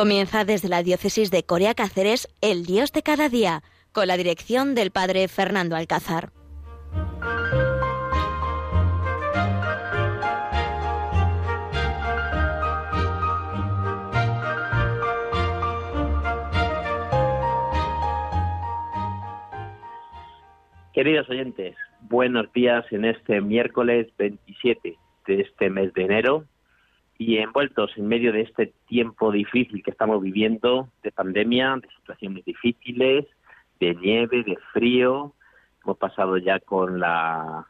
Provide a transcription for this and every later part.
Comienza desde la diócesis de Corea Cáceres El Dios de cada día, con la dirección del padre Fernando Alcázar. Queridos oyentes, buenos días en este miércoles 27 de este mes de enero y envueltos en medio de este tiempo difícil que estamos viviendo, de pandemia, de situaciones difíciles, de nieve, de frío. Hemos pasado ya con la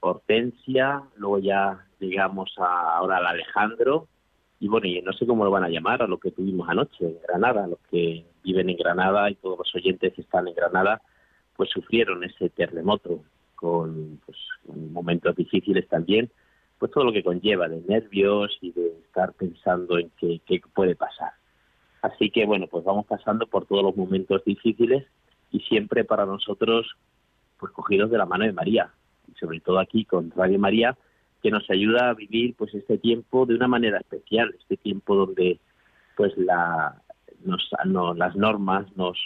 Hortensia, luego ya llegamos a, ahora al Alejandro. Y bueno, y no sé cómo lo van a llamar a lo que tuvimos anoche en Granada, los que viven en Granada y todos los oyentes que están en Granada pues sufrieron ese terremoto con, pues, momentos difíciles también, pues todo lo que conlleva de nervios y de estar pensando en qué, puede pasar. Así que bueno, pues vamos pasando por todos los momentos difíciles y siempre para nosotros pues cogidos de la mano de María y sobre todo aquí con Radio María que nos ayuda a vivir pues este tiempo de una manera especial, este tiempo donde pues la nos, no, las normas nos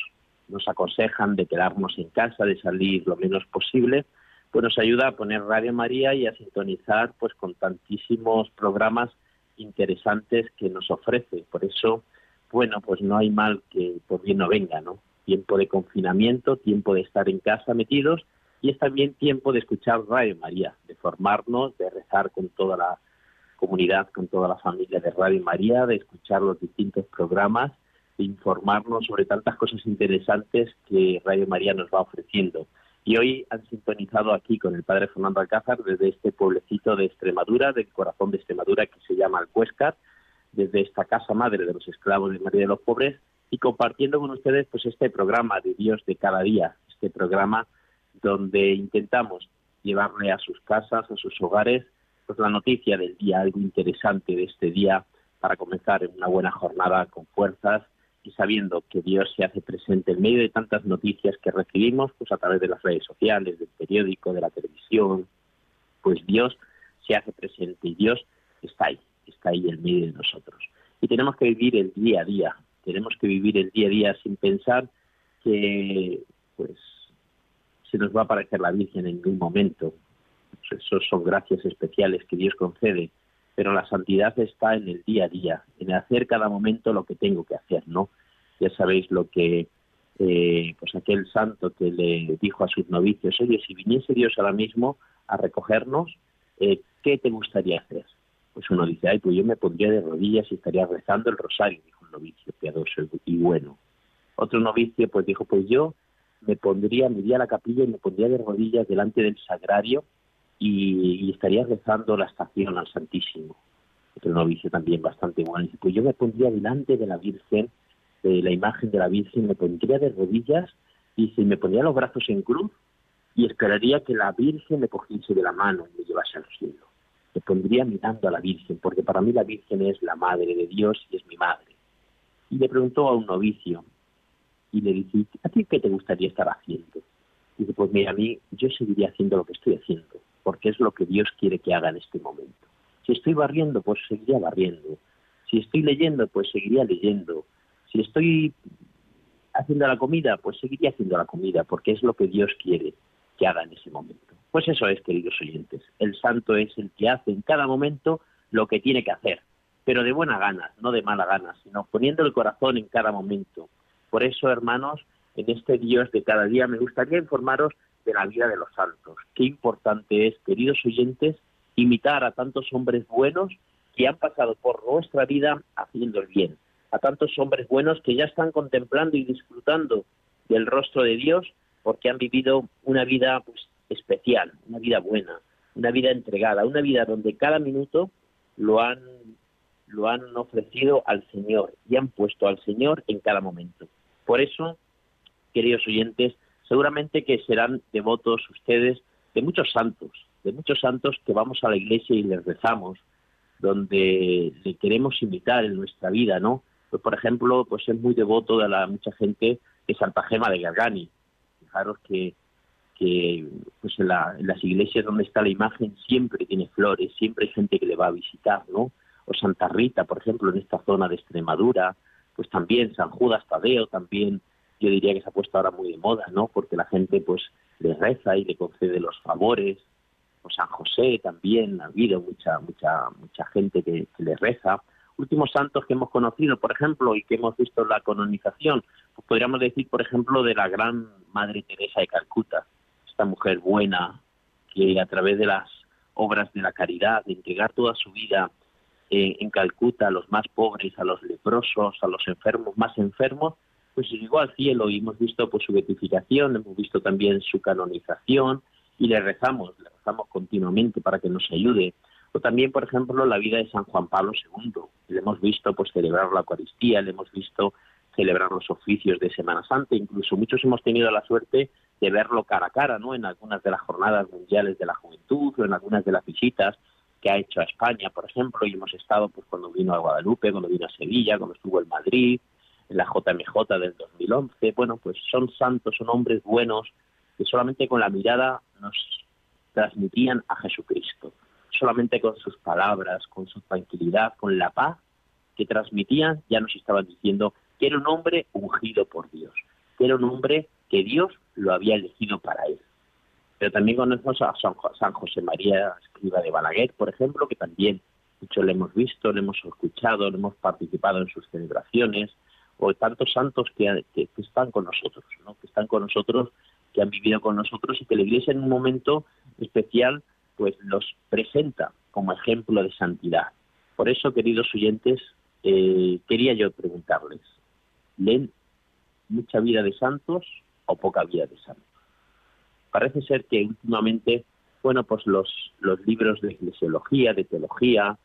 nos aconsejan de quedarnos en casa, de salir lo menos posible, pues nos ayuda a poner Radio María y a sintonizar pues con tantísimos programas interesantes que nos ofrece. Por eso, bueno, pues no hay mal que por bien no venga, ¿no? Tiempo de confinamiento, tiempo de estar en casa metidos y es también tiempo de escuchar Radio María, de formarnos, de rezar con toda la comunidad, con toda la familia de Radio María, de escuchar los distintos programas informarnos sobre tantas cosas interesantes que Radio María nos va ofreciendo. Y hoy han sintonizado aquí con el padre Fernando Alcázar desde este pueblecito de Extremadura, del corazón de Extremadura que se llama Alcuéscar, desde esta casa madre de los esclavos de María de los Pobres y compartiendo con ustedes pues este programa de Dios de cada día, este programa donde intentamos llevarle a sus casas, a sus hogares, pues la noticia del día, algo interesante de este día para comenzar en una buena jornada con fuerzas y sabiendo que Dios se hace presente en medio de tantas noticias que recibimos, pues a través de las redes sociales, del periódico, de la televisión, pues Dios se hace presente y Dios está ahí, está ahí en medio de nosotros. Y tenemos que vivir el día a día, tenemos que vivir el día a día sin pensar que pues se nos va a aparecer la Virgen en ningún momento. Pues esos son gracias especiales que Dios concede pero la santidad está en el día a día, en hacer cada momento lo que tengo que hacer, ¿no? Ya sabéis lo que, eh, pues aquel santo que le dijo a sus novicios, oye, si viniese Dios ahora mismo a recogernos, eh, ¿qué te gustaría hacer? Pues uno dice, ay, pues yo me pondría de rodillas y estaría rezando el rosario, dijo un novicio piadoso y bueno. Otro novicio pues dijo, pues yo me pondría, me iría a la capilla y me pondría de rodillas delante del sagrario y, estaría rezando la estación al Santísimo. Otro novicio también bastante bueno. Dice, pues yo me pondría delante de la Virgen, de la imagen de la Virgen, me pondría de rodillas y me pondría los brazos en cruz y esperaría que la Virgen me cogiese de la mano y me llevase al cielo. Me pondría mirando a la Virgen, porque para mí la Virgen es la Madre de Dios y es mi Madre. Y le preguntó a un novicio, y le dice, ¿a ti qué te gustaría estar haciendo? Y dice, pues mira, a mí yo seguiría haciendo lo que estoy haciendo porque es lo que Dios quiere que haga en este momento. Si estoy barriendo, pues seguiría barriendo. Si estoy leyendo, pues seguiría leyendo. Si estoy haciendo la comida, pues seguiría haciendo la comida, porque es lo que Dios quiere que haga en ese momento. Pues eso es, queridos oyentes. El santo es el que hace en cada momento lo que tiene que hacer, pero de buena gana, no de mala gana, sino poniendo el corazón en cada momento. Por eso, hermanos, en este Dios de cada día me gustaría informaros de la vida de los santos. Qué importante es, queridos oyentes, imitar a tantos hombres buenos que han pasado por nuestra vida haciendo el bien, a tantos hombres buenos que ya están contemplando y disfrutando del rostro de Dios porque han vivido una vida pues, especial, una vida buena, una vida entregada, una vida donde cada minuto lo han lo han ofrecido al Señor y han puesto al Señor en cada momento. Por eso, queridos oyentes, seguramente que serán devotos ustedes de muchos santos, de muchos santos que vamos a la iglesia y les rezamos, donde le queremos invitar en nuestra vida, ¿no? Pues, por ejemplo, pues es muy devoto de la mucha gente de Santa Gema de Gargani. Fijaros que, que pues en, las iglesias donde está la imagen siempre tiene flores, siempre hay gente que le va a visitar, ¿no? O Santa Rita, por ejemplo, en esta zona de Extremadura, pues también San Judas Tadeo, también yo diría que se ha puesto ahora muy de moda, ¿no? Porque la gente pues le reza y le concede los favores. San José también, ha habido mucha, mucha, mucha gente que, le reza. Últimos santos que hemos conocido, por ejemplo, y que hemos visto la canonización, pues podríamos decir, por ejemplo, de la gran Madre Teresa de Calcuta, esta mujer buena que a través de las obras de la caridad, de entregar toda su vida eh, en Calcuta a los más pobres, a los leprosos, a los enfermos más enfermos, pues llegó al cielo y hemos visto pues su beatificación, hemos visto también su canonización y le rezamos, le rezamos continuamente para que nos ayude. O también, por ejemplo, la vida de San Juan Pablo II. Le hemos visto pues celebrar la Eucaristía, le hemos visto celebrar los oficios de Semana Santa, incluso muchos hemos tenido la suerte de verlo cara a cara, ¿no? En algunas de las jornadas mundiales de la juventud o en algunas de las visitas que ha hecho a España, por ejemplo, y hemos estado pues cuando vino a Guadalupe, cuando vino a Sevilla, cuando estuvo en Madrid, la JMJ del 2011. Bueno, pues son santos, son hombres buenos que solamente con la mirada nos transmitían a Jesucristo. Solamente con sus palabras, con su tranquilidad, con la paz que transmitían, ya nos estaban diciendo que era un hombre ungido por Dios, que era un hombre que Dios lo había elegido para él. Pero también conocemos a San José María Escriba de Balaguer, por ejemplo, que también mucho le hemos visto, le hemos escuchado, le hemos participado en sus celebraciones, o tantos santos que, están con nosotros, ¿no? que están con nosotros, que han vivido con nosotros y que la Iglesia en un momento especial pues los presenta como ejemplo de santidad. Por eso, queridos oyentes, eh, quería yo preguntarles, ¿leen mucha vida de santos o poca vida de santos? Parece ser que últimamente, bueno, pues los, los libros de eclesiología, de teología,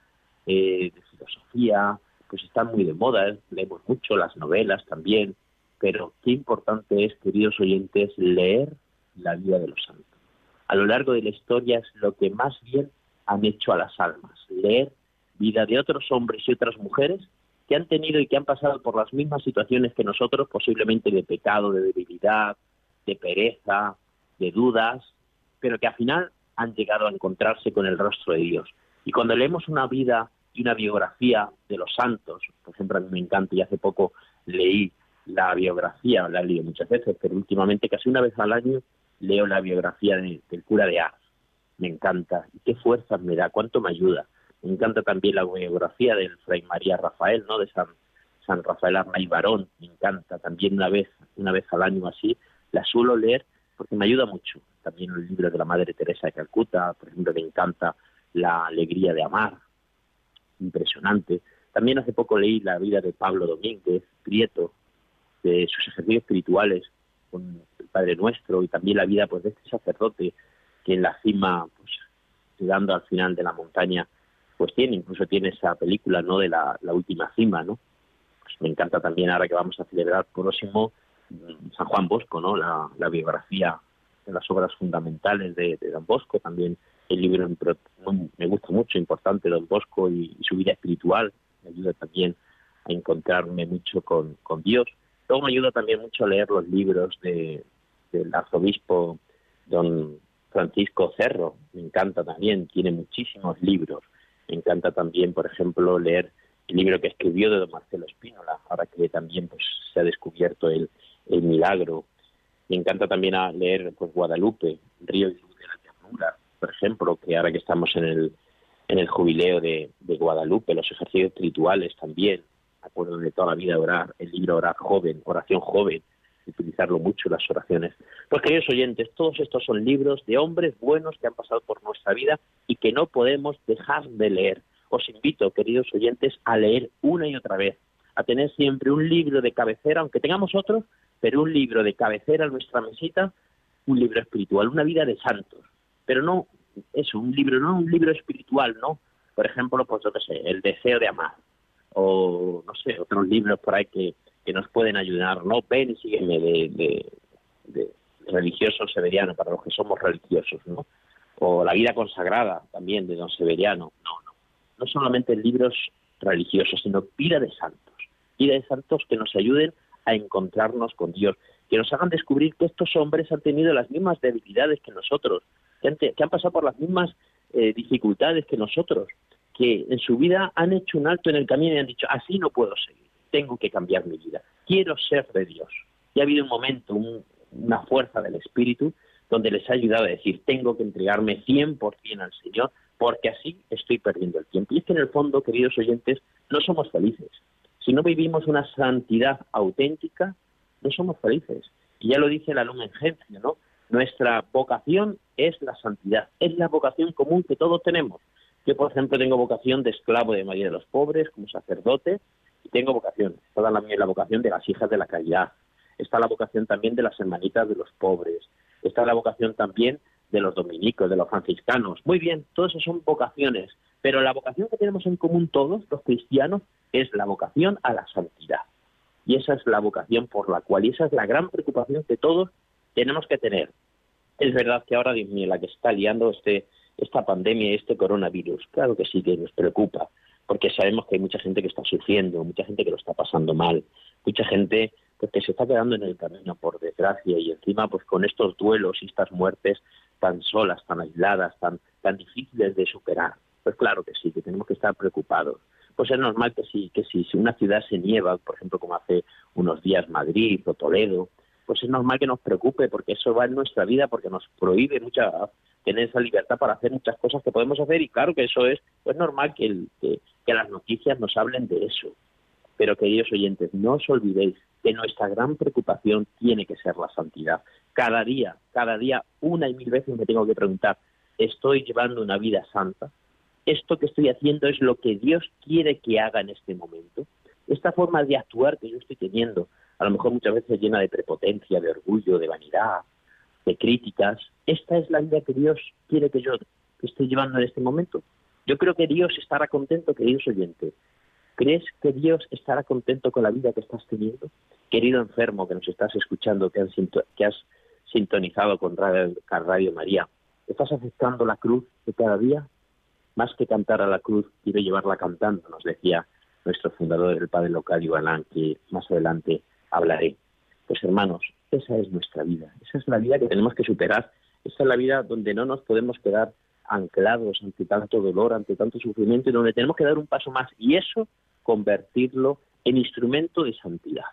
eh, de filosofía, pues están muy de moda, leemos mucho las novelas también, pero qué importante es, queridos oyentes, leer la vida de los santos. A lo largo de la historia es lo que más bien han hecho a las almas, leer vida de otros hombres y otras mujeres que han tenido y que han pasado por las mismas situaciones que nosotros, posiblemente de pecado, de debilidad, de pereza, de dudas, pero que al final han llegado a encontrarse con el rostro de Dios. Y cuando leemos una vida y una biografía de los santos. Por ejemplo, a mí me encanta y hace poco leí la biografía, la he leído muchas veces, pero últimamente casi una vez al año leo la biografía del cura de Ars. Me encanta. Qué fuerzas me da, cuánto me ayuda. Me encanta también la biografía del Fray María Rafael, ¿no? De San, San Rafael Arnay Barón. Me encanta también una vez, una vez al año así. La suelo leer porque me ayuda mucho. También el libro de la Madre Teresa de Calcuta, por ejemplo, me encanta La Alegría de Amar, impresionante. También hace poco leí la vida de Pablo Domínguez Prieto, de sus ejercicios espirituales con el Padre Nuestro y también la vida pues de este sacerdote que en la cima, pues llegando al final de la montaña, pues tiene, incluso tiene esa película, ¿no? De la, última cima, ¿no? Pues me encanta también ahora que vamos a celebrar próximo mm, San Juan Bosco, ¿no? La, biografía de las obras fundamentales de, de Don Bosco, también el libro me gusta mucho, importante, Don Bosco y, su vida espiritual, me ayuda también a encontrarme mucho con, Dios. Luego me ayuda también mucho a leer los libros de, del arzobispo don Francisco Cerro, me encanta también, tiene muchísimos libros. Me encanta también, por ejemplo, leer el libro que escribió de don Marcelo Espínola, ahora que también pues se ha descubierto el, el milagro. Me encanta también a leer pues Guadalupe, Río y Luz de la Ternura, por ejemplo, que ahora que estamos en el, en el jubileo de, Guadalupe, los ejercicios espirituales también, acuerdo de toda la vida orar, el libro Orar Joven, Oración Joven, utilizarlo mucho las oraciones. Pues queridos oyentes, todos estos son libros de hombres buenos que han pasado por nuestra vida y que no podemos dejar de leer. Os invito, queridos oyentes, a leer una y otra vez, a tener siempre un libro de cabecera, aunque tengamos otro, pero un libro de cabecera en nuestra mesita, un libro espiritual, una vida de santos, pero no eso, un libro, no un libro espiritual, ¿no? Por ejemplo, pues yo qué sé, El deseo de amar, o no sé, otros libros por ahí que, que nos pueden ayudar, ¿no? Ven y sígueme de, de, religioso severiano, para los que somos religiosos, ¿no? O La vida consagrada también de don Severiano, no, no. No solamente libros religiosos, sino vida de santos, vida de santos que nos ayuden a encontrarnos con Dios, que nos hagan descubrir que estos hombres han tenido las mismas debilidades que nosotros, que han, pasado por las mismas eh, dificultades que nosotros, que en su vida han hecho un alto en el camino y han dicho, así no puedo seguir, tengo que cambiar mi vida, quiero ser de Dios. Y ha habido un momento, una fuerza del Espíritu, donde les ha ayudado a decir, tengo que entregarme 100% al Señor, porque así estoy perdiendo el tiempo. Y es que en el fondo, queridos oyentes, no somos felices. Si no vivimos una santidad auténtica, no somos felices. Y ya lo dice la Lumen Gentium, ¿no? Nuestra vocación es la santidad, es la vocación común que todos tenemos. Yo, por ejemplo, tengo vocación de esclavo de María de los Pobres, como sacerdote, y tengo vocación. Está la, la vocación de las hijas de la caridad. Está la vocación también de las hermanitas de los pobres. Está la vocación también de los dominicos, de los franciscanos. Muy bien, todas esas son vocaciones. Pero la vocación que tenemos en común todos, los cristianos, es la vocación a la santidad. Y esa es la vocación por la cual, y esa es la gran preocupación que todos tenemos que tener. Es verdad que ahora, Dios mío, la que está liando este, esta pandemia y este coronavirus, claro que sí que nos preocupa, porque sabemos que hay mucha gente que está sufriendo, mucha gente que lo está pasando mal, mucha gente pues, que se está quedando en el camino, por desgracia, y encima pues con estos duelos y estas muertes tan solas, tan aisladas, tan, tan difíciles de superar. Pues claro que sí, que tenemos que estar preocupados. Pues es normal que sí, que si una ciudad se nieva, por ejemplo, como hace unos días Madrid o Toledo, pues es normal que nos preocupe, porque eso va en nuestra vida, porque nos prohíbe mucha tener esa libertad para hacer muchas cosas que podemos hacer y claro que eso es pues normal que, que, las noticias nos hablen de eso. Pero queridos oyentes, no os olvidéis que nuestra gran preocupación tiene que ser la santidad. Cada día, cada día, una y mil veces me tengo que preguntar, ¿estoy llevando una vida santa? ¿Esto que estoy haciendo es lo que Dios quiere que haga en este momento? Esta forma de actuar que yo estoy teniendo, a lo mejor muchas veces llena de prepotencia, de orgullo, de vanidad, de críticas, esta es la vida que Dios quiere que yo esté llevando en este momento. Yo creo que Dios estará contento, queridos oyentes. ¿Crees que Dios estará contento con la vida que estás teniendo? Querido enfermo que nos estás escuchando, que, has sintonizado con Radio, Radio María, ¿estás aceptando la cruz de cada día? Más que cantar a la cruz, quiero llevarla cantando, nos decía nuestro fundador, el padre local Iván, que más adelante hablaré. Pues hermanos, esa es nuestra vida, esa es la vida que tenemos que superar, esa es la vida donde no nos podemos quedar anclados ante tanto dolor, ante tanto sufrimiento, y donde tenemos que dar un paso más y eso convertirlo en instrumento de santidad.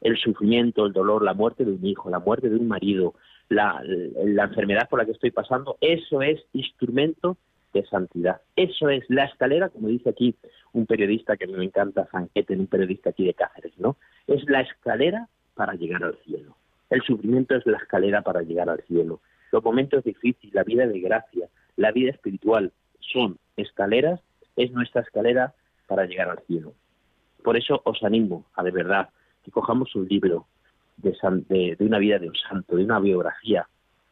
El sufrimiento, el dolor, la muerte de un hijo, la muerte de un marido, la, la enfermedad por la que estoy pasando, eso es instrumento de santidad. Eso es la escalera, como dice aquí un periodista que me encanta, Zanquete, un periodista aquí de Cáceres, ¿no? Es la escalera para llegar al cielo. El sufrimiento es la escalera para llegar al cielo. Los momentos difíciles, la vida de gracia, la vida espiritual son escaleras, es nuestra escalera para llegar al cielo. Por eso os animo a de verdad que cojamos un libro de, una vida de un santo, de una biografía,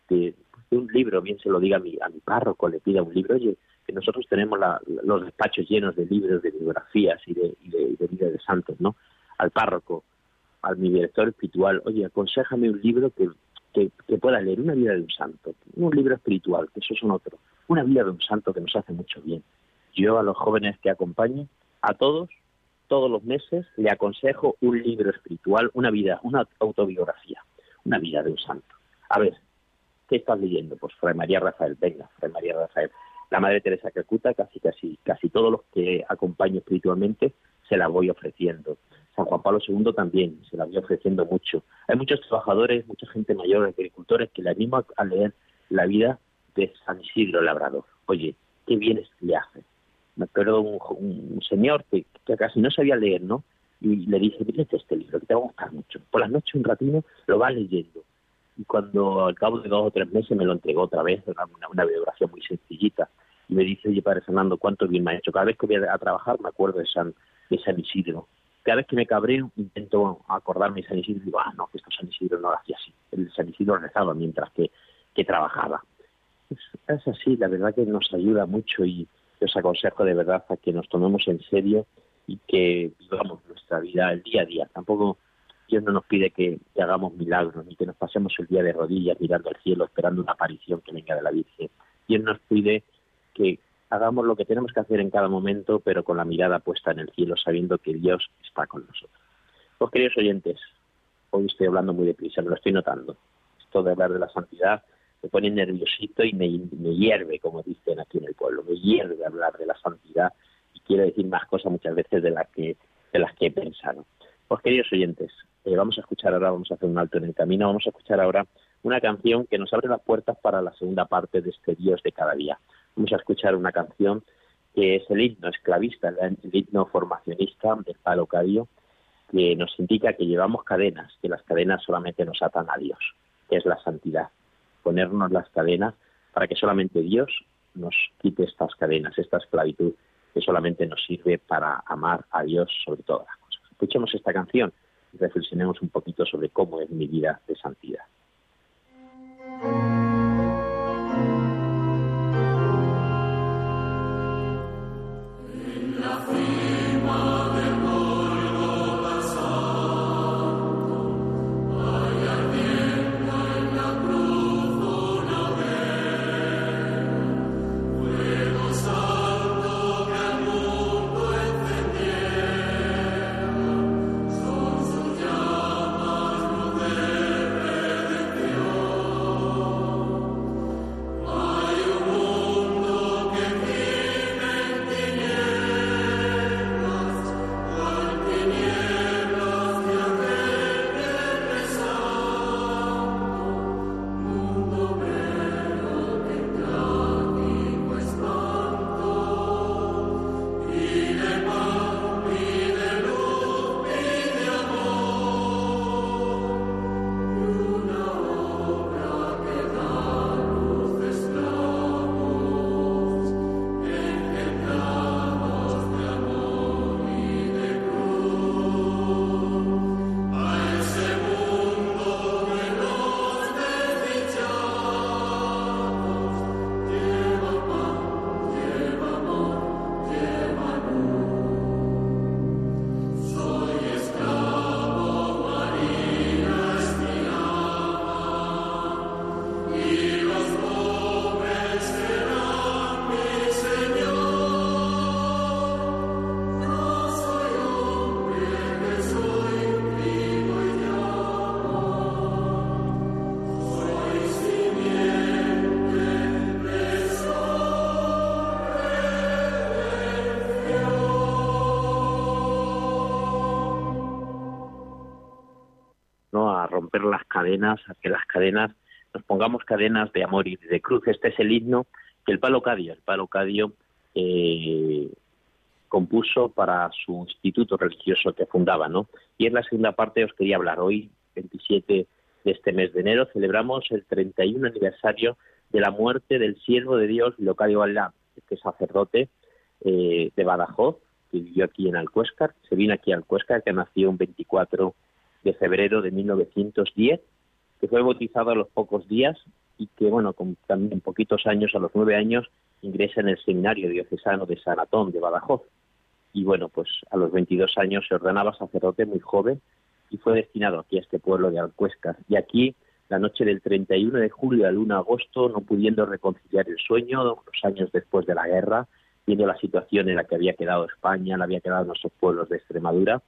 de, un libro, bien se lo diga a mi, a mi párroco, le pida un libro, oye, que nosotros tenemos los despachos llenos de libros, de biografías y de, y de vida de santos, ¿no? Al párroco, a mi director espiritual, oye, aconsejame un libro que, que, pueda leer, una vida de un santo, un libro espiritual, que eso es un otro, una vida de un santo que nos hace mucho bien. Yo a los jóvenes que acompaño, a todos, todos los meses, le aconsejo un libro espiritual, una vida, una autobiografía, una vida de un santo. A ver, ¿qué estás leyendo? Pues Fray María Rafael, venga, Fray María Rafael. La Madre Teresa Calcuta, casi, casi, casi todos los que acompaño espiritualmente, se la voy ofreciendo. San Juan Pablo II también se la voy ofreciendo mucho. Hay muchos trabajadores, mucha gente mayor, agricultores, que le animo a leer la vida de San Isidro Labrador. Oye, qué bien le hace. Me acuerdo un, un señor que, casi no sabía leer, ¿no? Y le dije, léete este libro, que te va a gustar mucho. Por las noches un ratito lo va leyendo. Y cuando al cabo de dos o tres meses me lo entregó otra vez, una, una biografía muy sencillita. Y me dice, oye, Padre Fernando, cuánto bien me ha hecho. Cada vez que voy a, trabajar me acuerdo de San, de San Isidro cada vez que me cabreo intento acordarme de San Isidro y digo, ah, no, que esto San Isidro no lo hacía así. El San Isidro rezaba mientras que, que trabajaba. Es, así, la verdad que nos ayuda mucho y os aconsejo de verdad a que nos tomemos en serio y que vivamos nuestra vida el día a día. Tampoco Dios no nos pide que, hagamos milagros ni que nos pasemos el día de rodillas mirando al cielo esperando una aparición que venga de la Virgen. Dios nos pide que hagamos lo que tenemos que hacer en cada momento, pero con la mirada puesta en el cielo, sabiendo que Dios está con nosotros. Pues queridos oyentes, hoy estoy hablando muy deprisa, me lo estoy notando. Esto de hablar de la santidad me pone nerviosito y me, me hierve, como dicen aquí en el pueblo, me hierve hablar de la santidad y quiero decir más cosas muchas veces de las que de las que he pensado. Pues queridos oyentes, eh, vamos a escuchar ahora, vamos a hacer un alto en el camino, vamos a escuchar ahora una canción que nos abre las puertas para la segunda parte de este Dios de cada día. Vamos a escuchar una canción que es el himno esclavista, el himno formacionista del Palo Cadio, que nos indica que llevamos cadenas, que las cadenas solamente nos atan a Dios, que es la santidad. Ponernos las cadenas para que solamente Dios nos quite estas cadenas, esta esclavitud que solamente nos sirve para amar a Dios sobre todas las cosas. Escuchemos esta canción reflexionemos un poquito sobre cómo es mi vida de santidad. Cadenas, a que las cadenas, nos pongamos cadenas de amor y de cruz. Este es el himno que el Palo Cadio, el Palo eh, compuso para su instituto religioso que fundaba, ¿no? Y en la segunda parte os quería hablar. Hoy, 27 de este mes de enero, celebramos el 31 aniversario de la muerte del siervo de Dios, Locadio Alá, este sacerdote eh, de Badajoz, que vivió aquí en Alcuéscar, se vino aquí a Alcuéscar, que nació un 24 de febrero de 1910, que fue bautizado a los pocos días y que, bueno, con también poquitos años, a los nueve años, ingresa en el seminario diocesano de San Atón de Badajoz. Y bueno, pues a los 22 años se ordenaba sacerdote muy joven y fue destinado aquí a este pueblo de Alcuescas. Y aquí, la noche del 31 de julio al 1 de agosto, no pudiendo reconciliar el sueño, los años después de la guerra, viendo la situación en la que había quedado España, la había quedado nuestros pueblos de Extremadura,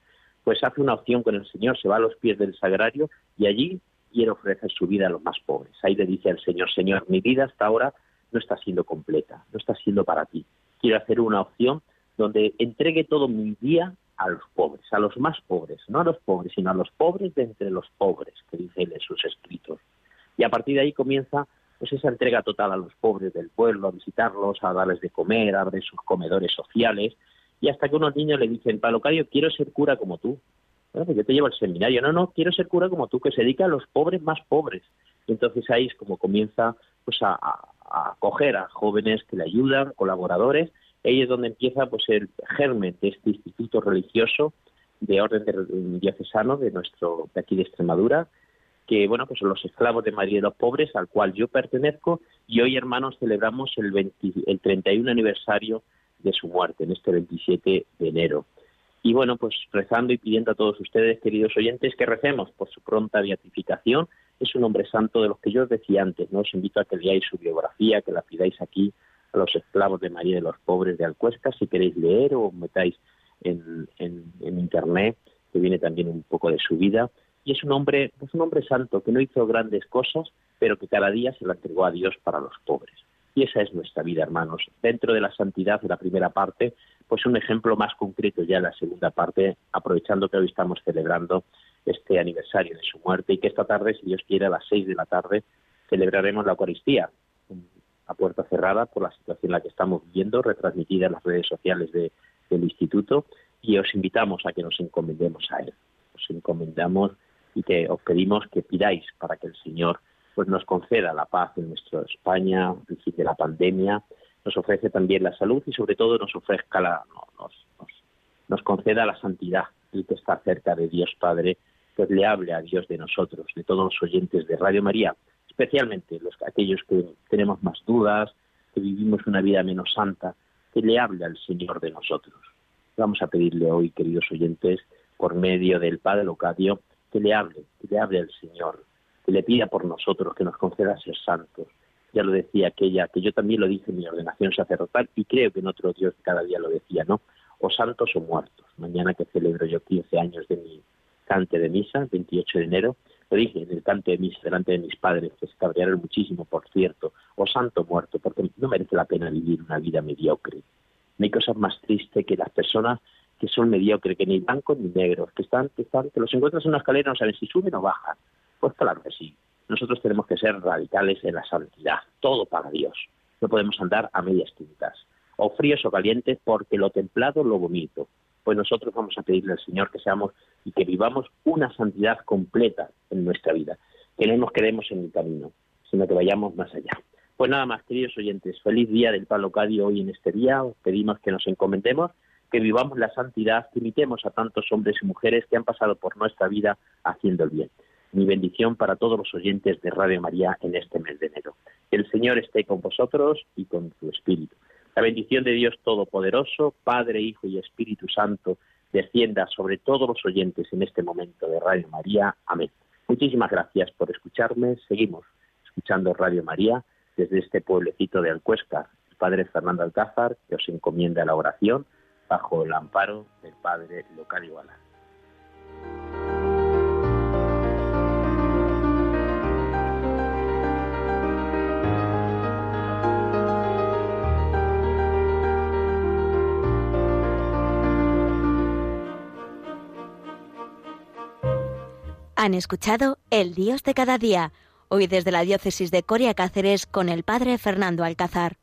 pues hace una opción con el Señor, se va a los pies del sagrario y allí quiere ofrecer su vida a los más pobres. Ahí le dice al Señor, Señor, mi vida hasta ahora no está siendo completa, no está siendo para ti. Quiero hacer una opción donde entregue todo mi día a los pobres, a los más pobres, no a los pobres, sino a los pobres de entre los pobres, que dice él en sus escritos. Y a partir de ahí comienza pues esa entrega total a los pobres del pueblo, a visitarlos, a darles de comer, a abrir sus comedores sociales, y hasta que unos niños le dicen, Palocario, quiero ser cura como tú. Pues yo te llevo al seminario. No, no, quiero ser cura como tú, que se dedica a los pobres más pobres. Y entonces ahí es como comienza pues a, acoger a jóvenes que le ayudan, colaboradores. Ahí es donde empieza pues el germen de este instituto religioso de orden de, diocesano de nuestro de aquí de Extremadura, que bueno pues son los esclavos de de los pobres al cual yo pertenezco y hoy hermanos celebramos el, 20, el 31 aniversario de su muerte en este 27 de enero. Y bueno, pues rezando y pidiendo a todos ustedes, queridos oyentes, que recemos por su pronta beatificación. Es un hombre santo de los que yo os decía antes, ¿no? Os invito a que leáis su biografía, que la pidáis aquí a los esclavos de María de los Pobres de Alcuesca, si queréis leer o metáis en, internet, que viene también un poco de su vida. Y es un hombre, es un hombre santo que no hizo grandes cosas, pero que cada día se lo entregó a Dios para los pobres. Y esa es nuestra vida, hermanos. Dentro de la santidad de la primera parte, pues un ejemplo más concreto ya en la segunda parte, aprovechando que hoy estamos celebrando este aniversario de su muerte y que esta tarde, si Dios quiere, a las seis de la tarde, celebraremos la Eucaristía a puerta cerrada por la situación en la que estamos viviendo, retransmitida en las redes sociales del Instituto, y os invitamos a que nos encomendemos a Él. Os encomendamos y que os pedimos que pidáis para que el Señor pues nos conceda la paz en nuestra España, el fin de la pandemia, nos ofrece también la salud y sobre todo nos ofrezca la, nos, nos, conceda la santidad, el que está cerca de Dios Padre, pues le hable a Dios de nosotros, de todos los oyentes de Radio María, especialmente los, aquellos que tenemos más dudas, que vivimos una vida menos santa, que le hable al Señor de nosotros. Vamos a pedirle hoy, queridos oyentes, por medio del Padre Locadio, que le hable, que le hable al Señor, le pida por nosotros, que nos conceda ser santos. Ya lo decía aquella, que yo también lo dije en mi ordenación sacerdotal y creo que en otro Dios cada día lo decía, ¿no? O santos o muertos. Mañana que celebro yo 15 años de mi cante de misa, 28 de enero, lo dije en el cante de misa delante de mis padres, que se cabrearon muchísimo, por cierto, o santo muerto, porque no merece la pena vivir una vida mediocre. No hay cosas más tristes que las personas que son mediocres, que ni blancos ni negros, que están, que están, que los encuentras en una escalera no saben si suben o bajan. Pues claro que sí. Nosotros tenemos que ser radicales en la santidad, todo para Dios. No podemos andar a medias tintas, o fríos o calientes, porque lo templado lo bonito. Pues nosotros vamos a pedirle al Señor que seamos y que vivamos una santidad completa en nuestra vida, que no nos quedemos en el camino, sino que vayamos más allá. Pues nada más, queridos oyentes, feliz día del Palo Cadio hoy en este día. Os pedimos que nos encomendemos, que vivamos la santidad, que imitemos a tantos hombres y mujeres que han pasado por nuestra vida haciendo el bien. Mi bendición para todos los oyentes de Radio María en este mes de enero. Que el Señor esté con vosotros y con tu espíritu. La bendición de Dios Todopoderoso, Padre, Hijo y Espíritu Santo, descienda sobre todos los oyentes en este momento de Radio María. Amén. Muchísimas gracias por escucharme. Seguimos escuchando Radio María desde este pueblecito de Alcuesca, el Padre Fernando Alcázar, que os encomienda la oración bajo el amparo del Padre Local Iguala. Han escuchado El Dios de cada día, hoy desde la diócesis de Coria Cáceres con el Padre Fernando Alcázar.